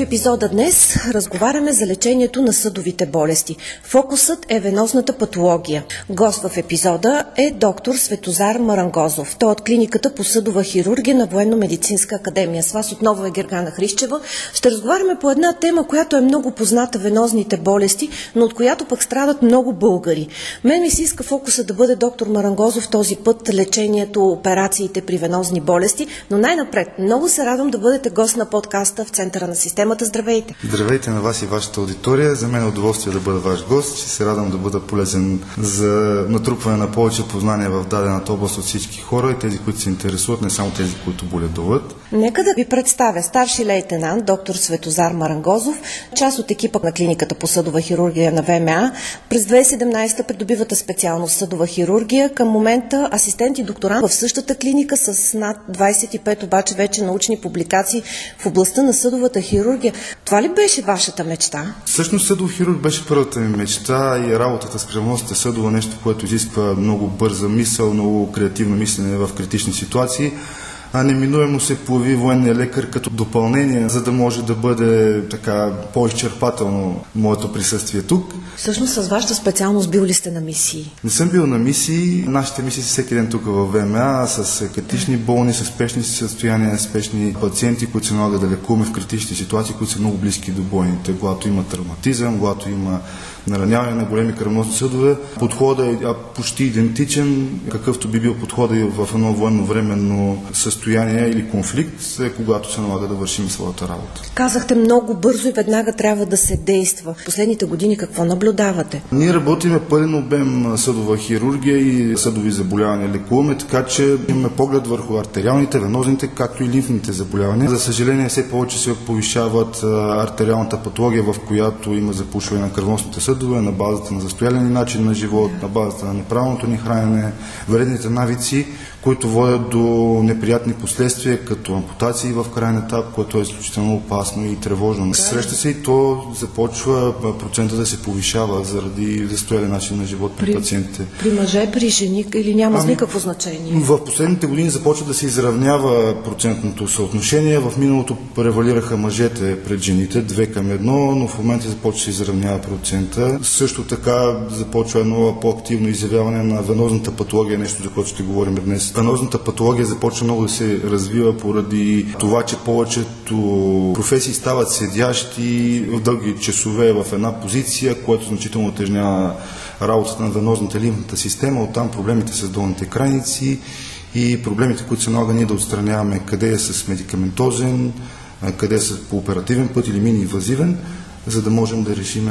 В епизода днес разговаряме за лечението на съдовите болести. Фокусът е венозната патология. Гост в епизода е доктор Светозар Марангозов. Той е от клиниката по съдова хирургия на Военно-медицинска академия. С вас отново е Гергана Хрищева. Ще разговаряме по една тема, която е много позната венозните болести, но от която пък страдат много българи. Мен ми се иска фокуса да бъде доктор Марангозов този път лечението, операциите при венозни болести, но най-напред много се радвам да бъдете гост на подкаста в центъра на система темата. Здравейте! Здравейте на вас и вашата аудитория. За мен е удоволствие да бъда ваш гост. Ще се радвам да бъда полезен за натрупване на повече познания в дадената област от всички хора и тези, които се интересуват, не само тези, които боледуват. Нека да ви представя старши лейтенант доктор Светозар Марангозов, част от екипа на клиниката по съдова хирургия на ВМА. През 2017 придобивате специалност съдова хирургия. Към момента асистент и докторант в същата клиника с над 25 обаче вече научни публикации в областта на съдовата хирургия. Това ли беше вашата мечта? Всъщност съдов хирург беше първата ми мечта и работата с кръвността съдова нещо, което изисква много бърза мисъл, много креативно мислене в критични ситуации а неминуемо се появи военния лекар като допълнение, за да може да бъде така по-изчерпателно моето присъствие тук. Всъщност с вашата специалност бил ли сте на мисии? Не съм бил на мисии. Нашите мисии са всеки ден тук в ВМА с критични болни, с спешни състояния, спешни пациенти, които се налага да лекуваме в критични ситуации, които са много близки до бойните. Когато има травматизъм, когато има нараняване на големи кръвносни съдове. Подходът е почти идентичен, какъвто би бил подходът и в едно военновременно състояние или конфликт, е когато се налага да вършим своята работа. Казахте много бързо и веднага трябва да се действа. Последните години какво наблюдавате? Ние работиме пълен обем съдова хирургия и съдови заболявания лекуваме, така че имаме поглед върху артериалните, венозните, както и лимфните заболявания. За съжаление, все повече се повишават артериалната патология, в която има запушване на кръвносните съдове на базата на застоялен начин на живот, на базата на неправилното ни хранене, вредните навици, които водят до неприятни последствия, като ампутации в крайен етап, което е изключително опасно и тревожно. Среща се и то започва процента да се повишава заради застоялен начин на живот при, при пациентите. При мъже, при жени или няма ами, никакво значение? В последните години започва да се изравнява процентното съотношение. В миналото превалираха мъжете пред жените, две към едно, но в момента започва да се изравнява процента. Също така започва едно по-активно изявяване на венозната патология, нещо за което ще говорим днес Венозната патология започва много да се развива поради това, че повечето професии стават седящи в дълги часове в една позиция, което значително отежнява работата на венозната лимфната система, оттам проблемите с долните крайници и проблемите, които се налага ние да отстраняваме, къде е с медикаментозен, къде е с по оперативен път или мини-инвазивен за да можем да решим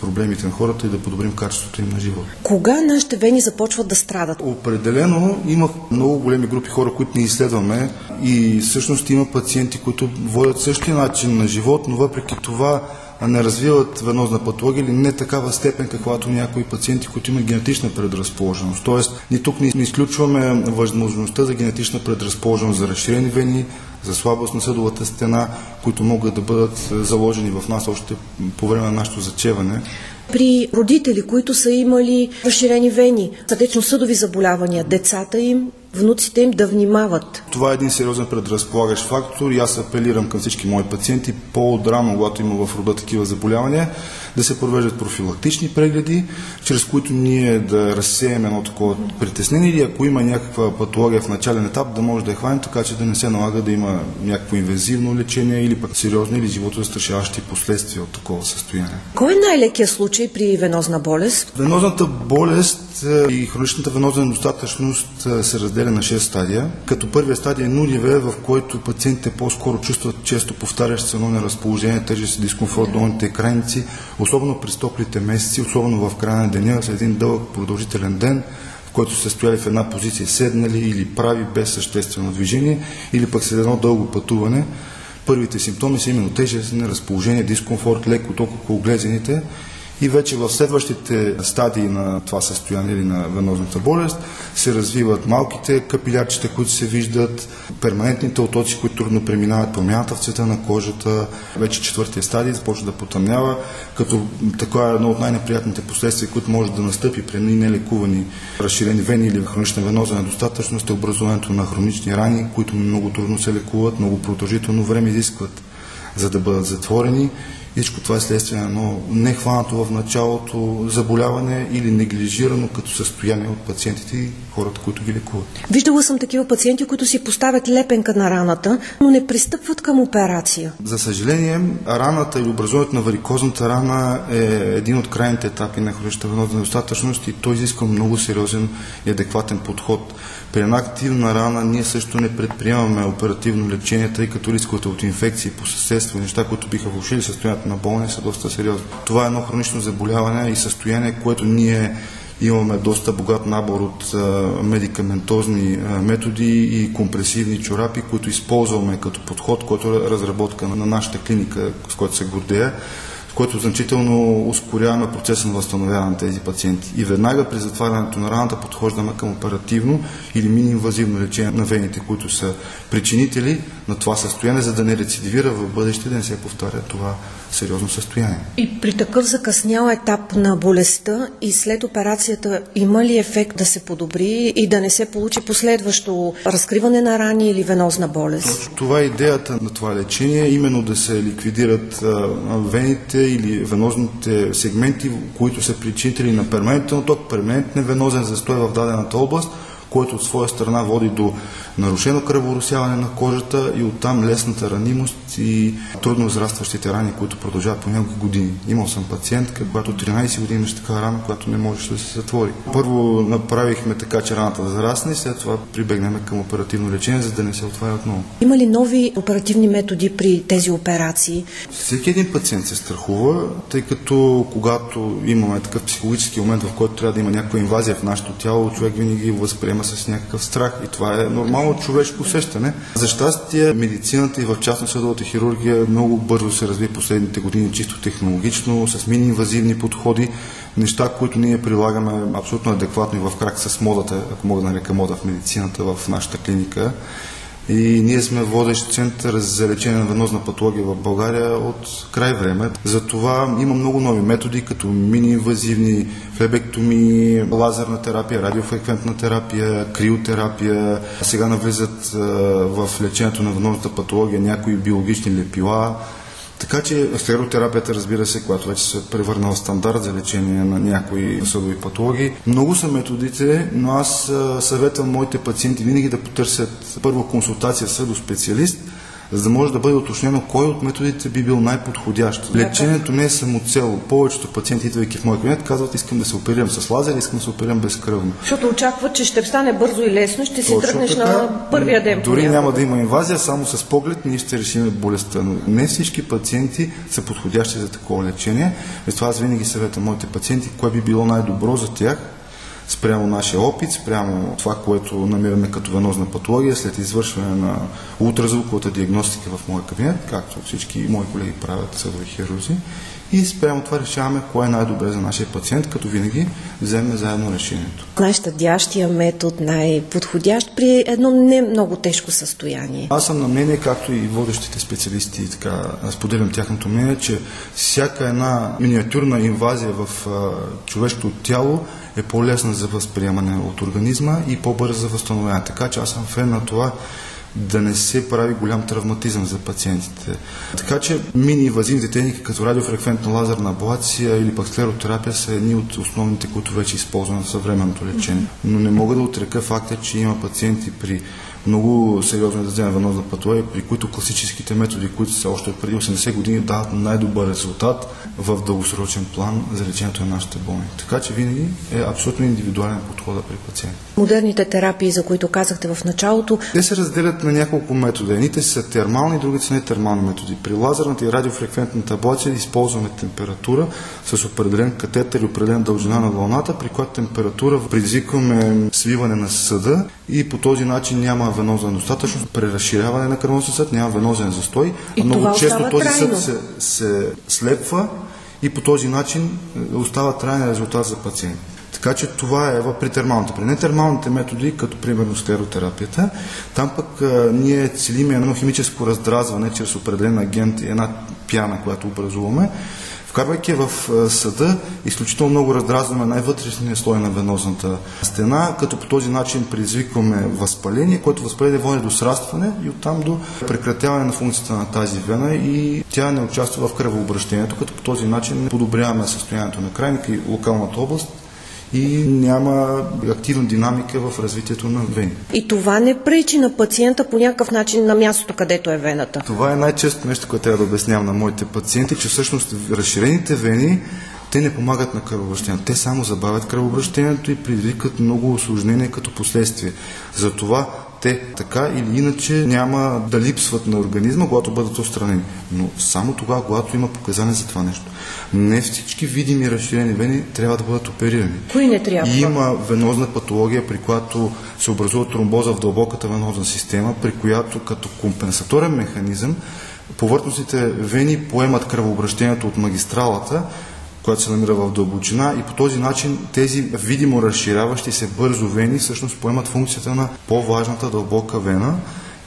проблемите на хората и да подобрим качеството им на живот. Кога нашите вени започват да страдат? Определено има много големи групи хора, които ни изследваме и всъщност има пациенти, които водят същия начин на живот, но въпреки това не развиват венозна патология или не такава степен, каквато някои пациенти, които имат генетична предразположеност. Тоест, ни тук не изключваме възможността за генетична предразположеност за разширени вени, за слабост на съдовата стена, които могат да бъдат заложени в нас още по време на нашето зачеване. При родители, които са имали разширени вени, сърдечно-съдови заболявания, децата им внуците им да внимават. Това е един сериозен предразполагащ фактор и аз апелирам към всички мои пациенти по-отрано, когато има в рода такива заболявания, да се провеждат профилактични прегледи, чрез които ние да разсеем едно такова притеснение или ако има някаква патология в начален етап, да може да я хванем, така че да не се налага да има някакво инвазивно лечение или пък сериозни или животозастрашаващи последствия от такова състояние. Кой е най-лекият случай при венозна болест? Венозната болест е, и хроничната венозна недостатъчност е, се разделя на 6 стадия, като първия стадия е нуливе, в който пациентите по-скоро чувстват често повтарящ се едно неразположение, тежест и дискомфорт долните крайници, особено през топлите месеци, особено в края на деня, след един дълъг продължителен ден, в който са стояли в една позиция седнали или прави без съществено движение, или пък след едно дълго пътуване. Първите симптоми са именно тежест, неразположение, дискомфорт, леко ток около глезените и вече в следващите стадии на това състояние или на венозната болест се развиват малките капилярчета, които се виждат, перманентните отоци, които трудно преминават, промяната в цвета на кожата. Вече четвъртия стадий започва да потъмнява, като така е едно от най-неприятните последствия, които може да настъпи при нелекувани разширени вени или хронична веноза недостатъчност е образуването на хронични рани, които много трудно се лекуват, много продължително време изискват за да бъдат затворени всичко това е следствие на едно нехванато в началото заболяване или неглижирано като състояние от пациентите и хората, които ги лекуват. Виждала съм такива пациенти, които си поставят лепенка на раната, но не пристъпват към операция. За съжаление, раната или образуването на варикозната рана е един от крайните етапи на хроничната венозна недостатъчност и той изисква много сериозен и адекватен подход. При една активна рана ние също не предприемаме оперативно лечение, тъй като рисковете от инфекции по съседство неща, които биха влушили състоянието на болни, са доста сериозни. Това е едно хронично заболяване и състояние, което ние имаме доста богат набор от медикаментозни методи и компресивни чорапи, които използваме като подход, който е разработка на нашата клиника, с която се гордея което значително ускоряваме процеса на възстановяване на тези пациенти. И веднага при затварянето на раната подхождаме към оперативно или мини-инвазивно лечение на вените, които са причинители на това състояние, за да не рецидивира в бъдеще, да не се повтаря това сериозно състояние. И при такъв закъснял етап на болестта и след операцията има ли ефект да се подобри и да не се получи последващо разкриване на рани или венозна болест? Това е идеята на това лечение, именно да се ликвидират вените или венозните сегменти, които са причинители на перманентен оток, перманентен венозен застой в дадената област, който от своя страна води до нарушено кръворосяване на кожата и оттам лесната ранимост и трудно израстващите рани, които продължават по няколко години. Имал съм пациентка, която 13 години имаше такава рана, която не можеше да се затвори. Първо направихме така, че раната да зарасне, след това прибегнем към оперативно лечение, за да не се отваря отново. Има ли нови оперативни методи при тези операции? Всеки един пациент се страхува, тъй като когато имаме такъв психологически момент, в който трябва да има някаква инвазия в нашето тяло, човек винаги възприема с някакъв страх и това е нормално човешко усещане. За щастие, медицината и в частност съдовата хирургия много бързо се разви последните години, чисто технологично, с мини-инвазивни подходи, неща, които ние прилагаме абсолютно адекватно и в крак с модата, ако мога да нарека мода в медицината в нашата клиника. И ние сме водещ център за лечение на венозна патология в България от край време. Затова има много нови методи, като мини-инвазивни флебектоми, лазерна терапия, радиофреквентна терапия, криотерапия. Сега навлизат в лечението на венозната патология някои биологични лепила, така че склеротерапията, разбира се, която вече се превърнала стандарт за лечение на някои съдови патологии. Много са методите, но аз съветвам моите пациенти винаги да потърсят първо консултация с съдоспециалист, за да може да бъде уточнено кой от методите би бил най-подходящ. Лечението не е само цел. Повечето пациенти, идвайки в моя кабинет, казват, искам да се оперирам с лазер, искам да се оперирам безкръвно. Защото очакват, че ще стане бързо и лесно, ще си тръгнеш така, на първия ден. Дори няма да има инвазия, само с поглед ние ще решим болестта. Но не всички пациенти са подходящи за такова лечение. това аз винаги съветвам моите пациенти, кое би било най-добро за тях спрямо нашия опит, спрямо това, което намираме като венозна патология след извършване на ултразвуковата диагностика в моя кабинет, както всички мои колеги правят съдови хирурзи. И спрямо това решаваме кое е най-добре за нашия пациент, като винаги вземе заедно решението. Най-щадящия метод, най-подходящ при едно не много тежко състояние. Аз съм на мнение, както и водещите специалисти, така споделям тяхното мнение, че всяка една миниатюрна инвазия в а, човешкото тяло е по-лесна за възприемане от организма и по-бърза за възстановяване. Така че аз съм фен на това да не се прави голям травматизъм за пациентите. Така че мини-инвазивните техники, като радиофреквентна лазерна аблация или пък склеротерапия са едни от основните, които вече използваме в съвременното лечение. Но не мога да отрека факта, че има пациенти при много сериозно изразена венозна патология, при които класическите методи, които са още преди 80 години, дават най-добър резултат в дългосрочен план за лечението на нашите болни. Така че винаги е абсолютно индивидуален подход при пациент. Модерните терапии, за които казахте в началото, те се разделят на няколко метода. Едните са термални, другите са нетермални методи. При лазерната и радиофреквентната аблация използваме температура с определен катетър и определена дължина на вълната, при която температура предизвикваме свиване на съда и по този начин няма венозен достатъчност, преразширяване на кръвносен съд, няма венозен застой. И много често този съд се, се слепва и по този начин остава траен резултат за пациент. Така че това е при термалните. При нетермалните методи, като примерно склеротерапията, там пък а, ние целим едно химическо раздразване чрез определен агент и една пяна, която образуваме, Вкарвайки в съда, изключително много раздразваме най-вътрешния слой на венозната стена, като по този начин предизвикваме възпаление, което възпаление води до срастване и оттам до прекратяване на функцията на тази вена и тя не участва в кръвообращението, като по този начин подобряваме състоянието на крайника и локалната област и няма активна динамика в развитието на вени. И това не пречи на пациента по някакъв начин на мястото, където е вената. Това е най-често нещо, което трябва да обяснявам на моите пациенти, че всъщност разширените вени те не помагат на кръвообращението. Те само забавят кръвообращението и предизвикат много осложнения като последствие. Затова те така или иначе няма да липсват на организма, когато бъдат отстранени. Но само тогава, когато има показания за това нещо. Не всички видими разширени вени трябва да бъдат оперирани. Кои не трябва? И има венозна патология, при която се образува тромбоза в дълбоката венозна система, при която като компенсаторен механизъм повърхностните вени поемат кръвообращението от магистралата която се намира в дълбочина и по този начин тези видимо разширяващи се бързо вени всъщност поемат функцията на по-важната дълбока вена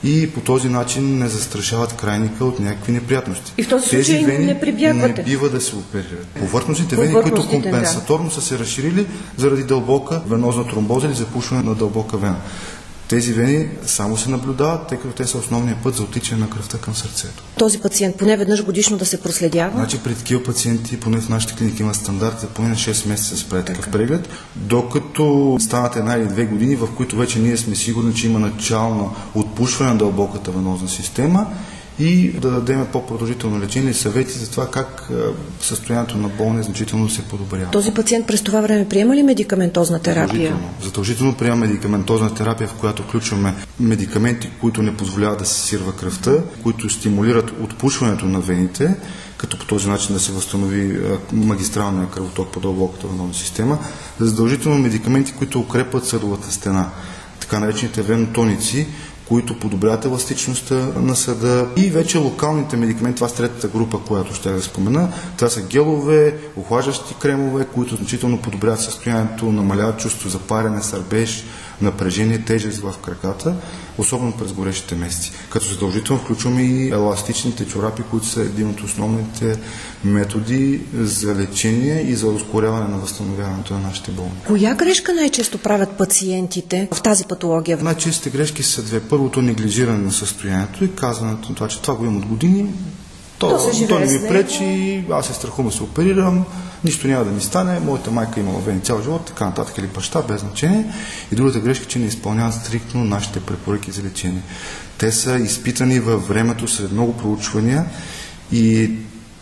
и по този начин не застрашават крайника от някакви неприятности. И в този Тези случай вени не прибягвате. Не бива да се оперират. Повърхностните вени, които компенсаторно са се разширили заради дълбока венозна тромбоза или запушване на дълбока вена. Тези вени само се наблюдават, тъй като те са основния път за отичане на кръвта към сърцето. Този пациент поне веднъж годишно да се проследява. Значи при такива пациенти, поне в нашите клиники има стандарт за поне на 6 месеца се прави такъв преглед, докато станат една или две години, в които вече ние сме сигурни, че има начално отпушване на дълбоката венозна система и да дадем по-продължително лечение и съвети за това как състоянието на болния значително се подобрява. Този пациент през това време приема ли медикаментозна терапия? Задължително. Задължително приема медикаментозна терапия, в която включваме медикаменти, които не позволяват да се сирва кръвта, които стимулират отпушването на вените, като по този начин да се възстанови магистралния кръвоток по дълбоката венозна система. Задължително медикаменти, които укрепват съдовата стена, така наречените венотоници, които подобряват еластичността на съда и вече локалните медикаменти, това е третата група, която ще да спомена. Това са гелове, охлаждащи кремове, които значително подобряват състоянието, намаляват чувство за парене, сърбеж, напрежение, тежест в краката, особено през горещите месеци. Като задължително включваме и еластичните чорапи, които са един от основните методи за лечение и за ускоряване на възстановяването на нашите болни. Коя грешка най-често правят пациентите в тази патология? Най-честите грешки са две. Първото неглижиране на състоянието и казването на това, че това го имам от години, то, То се то не ми пречи, аз се страхувам да се оперирам, нищо няма да ми стане, моята майка имала вени цял живот, така нататък или баща, без значение. И другата грешка, че не изпълняват стриктно нашите препоръки за лечение. Те са изпитани във времето сред много проучвания и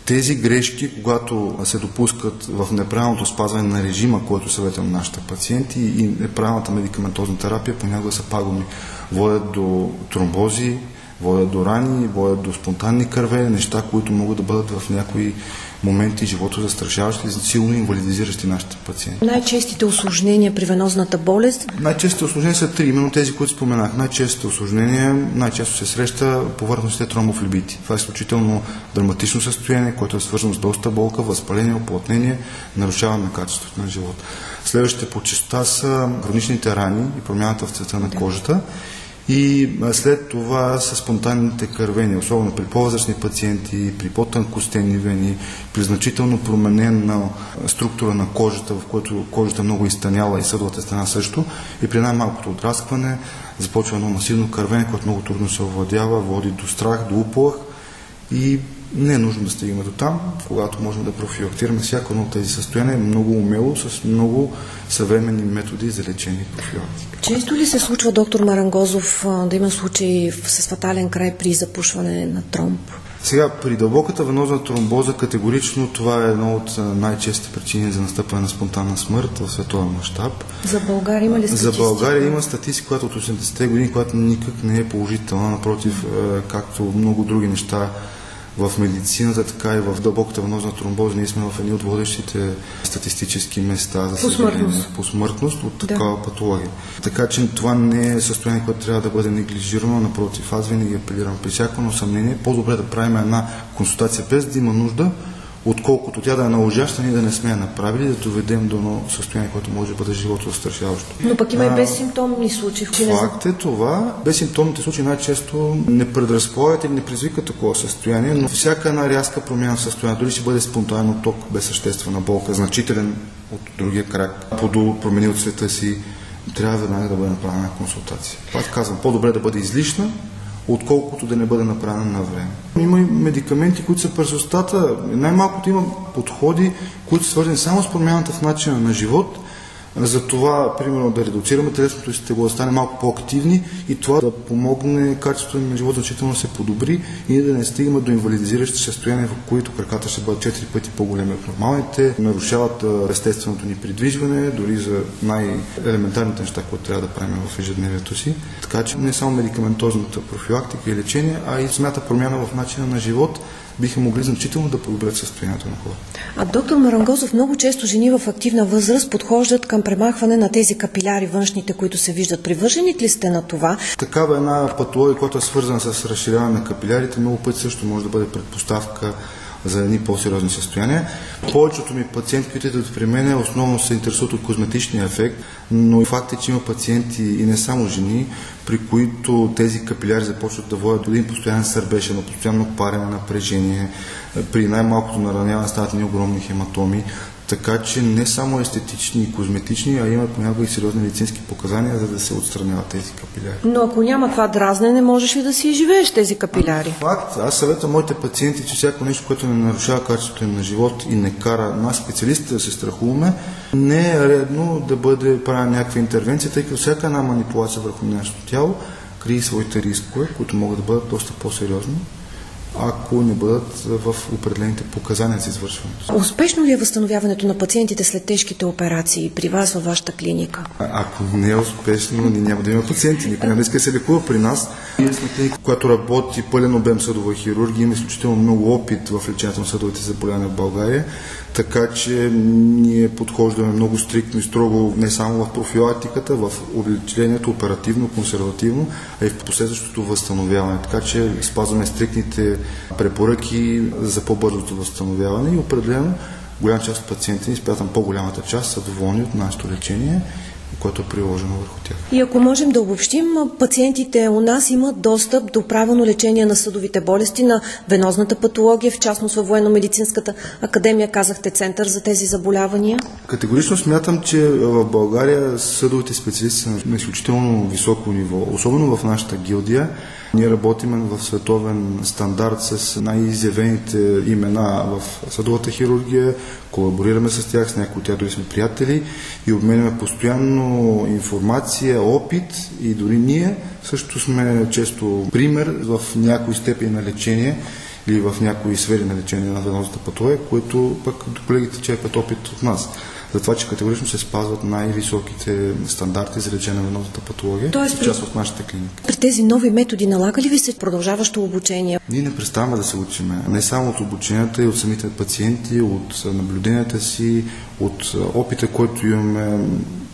тези грешки, когато се допускат в неправилното спазване на режима, който съветвам нашите пациенти и неправилната медикаментозна терапия, понякога са пагубни. Водят до тромбози, водят до рани, водят до спонтанни кърве, неща, които могат да бъдат в някои моменти живото застрашаващи, силно инвалидизиращи нашите пациенти. Най-честите осложнения при венозната болест Най-честите осложнения са три, именно тези, които споменах. Най-честите осложнения, най-често се среща повърхностните тромбофлебити. Това е изключително драматично състояние, което е свързано с доста болка, възпаление, оплътнение, нарушаване на качеството на живота. Следващите по честота са хроничните рани и промяната в цвета на кожата. И след това са спонтанните кървения, особено при по-възрастни пациенти, при по-тънкостени вени, при значително променена структура на кожата, в което кожата много изтъняла и съдовата стена също, и при най-малкото отраскване започва едно масивно кървене, което много трудно се овладява, води до страх, до уплах и не е нужно да стигаме до там, когато можем да профилактираме всяко едно от тези състояния много умело, с много съвременни методи за лечение и профилактика. Често ли се случва, доктор Марангозов, да има случаи с фатален край при запушване на тромб? Сега, при дълбоката венозна тромбоза категорично това е едно от най-честите причини за настъпване на спонтанна смърт в световен мащаб. За България има ли За статистика? България има статистика, която от 80-те години, която никак не е положителна, напротив, както много други неща в медицината, така и в дълбоката венозна тромбоза. Ние сме в едни от водещите статистически места за По смъртност. по смъртност от Да. такава патология. Така че това не е състояние, което трябва да бъде неглижирано. Напротив, аз винаги апелирам при всяко съмнение. По-добре да правим една консултация без да има нужда, отколкото тя да е наложаща, ние да не сме я направили, да доведем до едно състояние, което може да бъде живото застрашаващо. Но пък има и безсимптомни случаи. Факт е това. Безсимптомните случаи най-често не предразполагат или не предизвикат такова състояние, но всяка една рязка промяна в състоянието, дори ще бъде спонтанно ток, без съществена болка, значителен от другия крак, подо променил цвета си, трябва веднага да бъде направена консултация. Пак казвам, по-добре да бъде излишна, отколкото да не бъде направена на време. Има и медикаменти, които са през устата. Най-малкото има подходи, които са свързани само с промяната в начина на живот – за това, примерно, да редуцираме телесното си тегло, да стане малко по-активни и това да помогне качеството на живота значително да се подобри и да не стигаме до инвалидизиращи състояния, в които краката ще бъдат 4 пъти по-големи от нормалните, нарушават естественото ни придвижване, дори за най-елементарните неща, които трябва да правим в ежедневието си. Така че не само медикаментозната профилактика и лечение, а и смята промяна в начина на живот, биха могли значително да подобрят състоянието на хората. А доктор Марангозов, много често жени в активна възраст подхождат към премахване на тези капиляри външните, които се виждат. Привърженик ли сте на това? Такава една патология, която е свързана с разширяване на капилярите, много пъти също може да бъде предпоставка за едни по-сериозни състояния. Повечето ми пациенти, които идват при мен, основно се интересуват от козметичния ефект, но факт е, че има пациенти и не само жени, при които тези капиляри започват да водят до един постоянен сърбеж, на постоянно парене, напрежение, при най-малкото нараняване стават ни огромни хематоми. Така че не само естетични и козметични, а има понякога и сериозни медицински показания, за да се отстраняват тези капиляри. Но ако няма това дразнене, можеш ли да си живееш тези капиляри? Факт. Аз съветвам моите пациенти, че всяко нещо, което не нарушава качеството им на живот и не кара нас специалистите да се страхуваме, не е редно да бъде правена някаква интервенция, тъй като всяка една манипулация върху нашето тяло крие своите рискове, които могат да бъдат доста по-сериозни ако не бъдат в определените показания за извършването. Успешно ли е възстановяването на пациентите след тежките операции при вас във вашата клиника? А, ако не е успешно, няма да има пациенти. Никой да иска да се лекува при нас. Която работи пълен обем съдова хирургия, има изключително много опит в лечението на съдовите заболявания в България. Така че ние подхождаме много стриктно и строго не само в профилактиката, в обличението оперативно, консервативно, а и в последващото възстановяване. Така че спазваме стриктните препоръки за по-бързото възстановяване и определено голяма част от пациентите, изпятам по-голямата част, са доволни от нашето лечение което е приложено върху тях. И ако можем да обобщим, пациентите у нас имат достъп до правилно лечение на съдовите болести, на венозната патология, в частност във Военно-медицинската академия, казахте център за тези заболявания? Категорично смятам, че в България съдовите специалисти са на изключително високо ниво, особено в нашата гилдия. Ние работим в световен стандарт с най-изявените имена в съдовата хирургия, колаборираме с тях, с някои от тях дори сме приятели и обменяме постоянно информация, опит и дори ние също сме често пример в някои степени на лечение или в някои сфери на лечение на венозата патология, които пък колегите черпят опит от нас за това, че категорично се спазват най-високите стандарти за лечение на венозната патология Тоест, част от нашата клиника. При тези нови методи налага ли ви се продължаващо обучение? Ние не преставаме да се учиме. Не само от обученията, и от самите пациенти, от наблюденията си, от опита, който имаме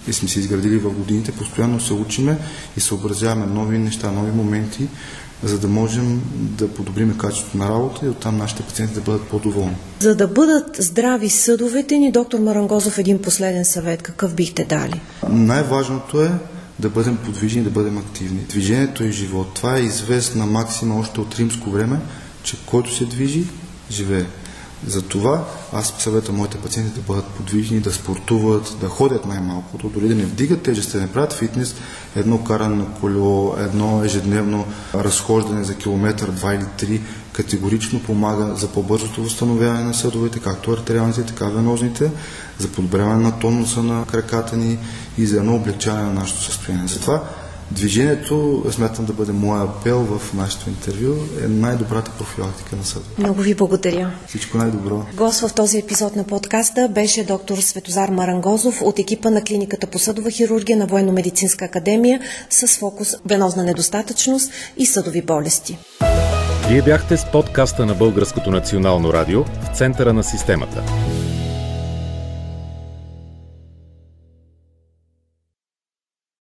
и сме се изградили в годините, постоянно се учиме и съобразяваме нови неща, нови моменти, за да можем да подобриме качеството на работа и оттам нашите пациенти да бъдат по-доволни. За да бъдат здрави съдовете ни, доктор Марангозов, един последен съвет. Какъв бихте дали? Най-важното е да бъдем подвижни, да бъдем активни. Движението е живот. Това е известна максима още от римско време, че който се движи, живее. Затова аз съветвам моите пациенти да бъдат подвижни, да спортуват, да ходят най-малкото, дори да не вдигат тежести, да не правят фитнес, едно каране на колело, едно ежедневно разхождане за километър, два или три, категорично помага за по-бързото възстановяване на съдовете, както артериалните, така венозните, за подобряване на тонуса на краката ни и за едно облегчаване на нашето състояние. Затова Движението, смятам да бъде моя апел в нашето интервю, е най-добрата профилактика на съда. Много ви благодаря. Всичко най-добро. Гост в този епизод на подкаста беше доктор Светозар Марангозов от екипа на клиниката по съдова хирургия на Военно-медицинска академия с фокус венозна недостатъчност и съдови болести. Вие бяхте с подкаста на Българското национално радио в центъра на системата.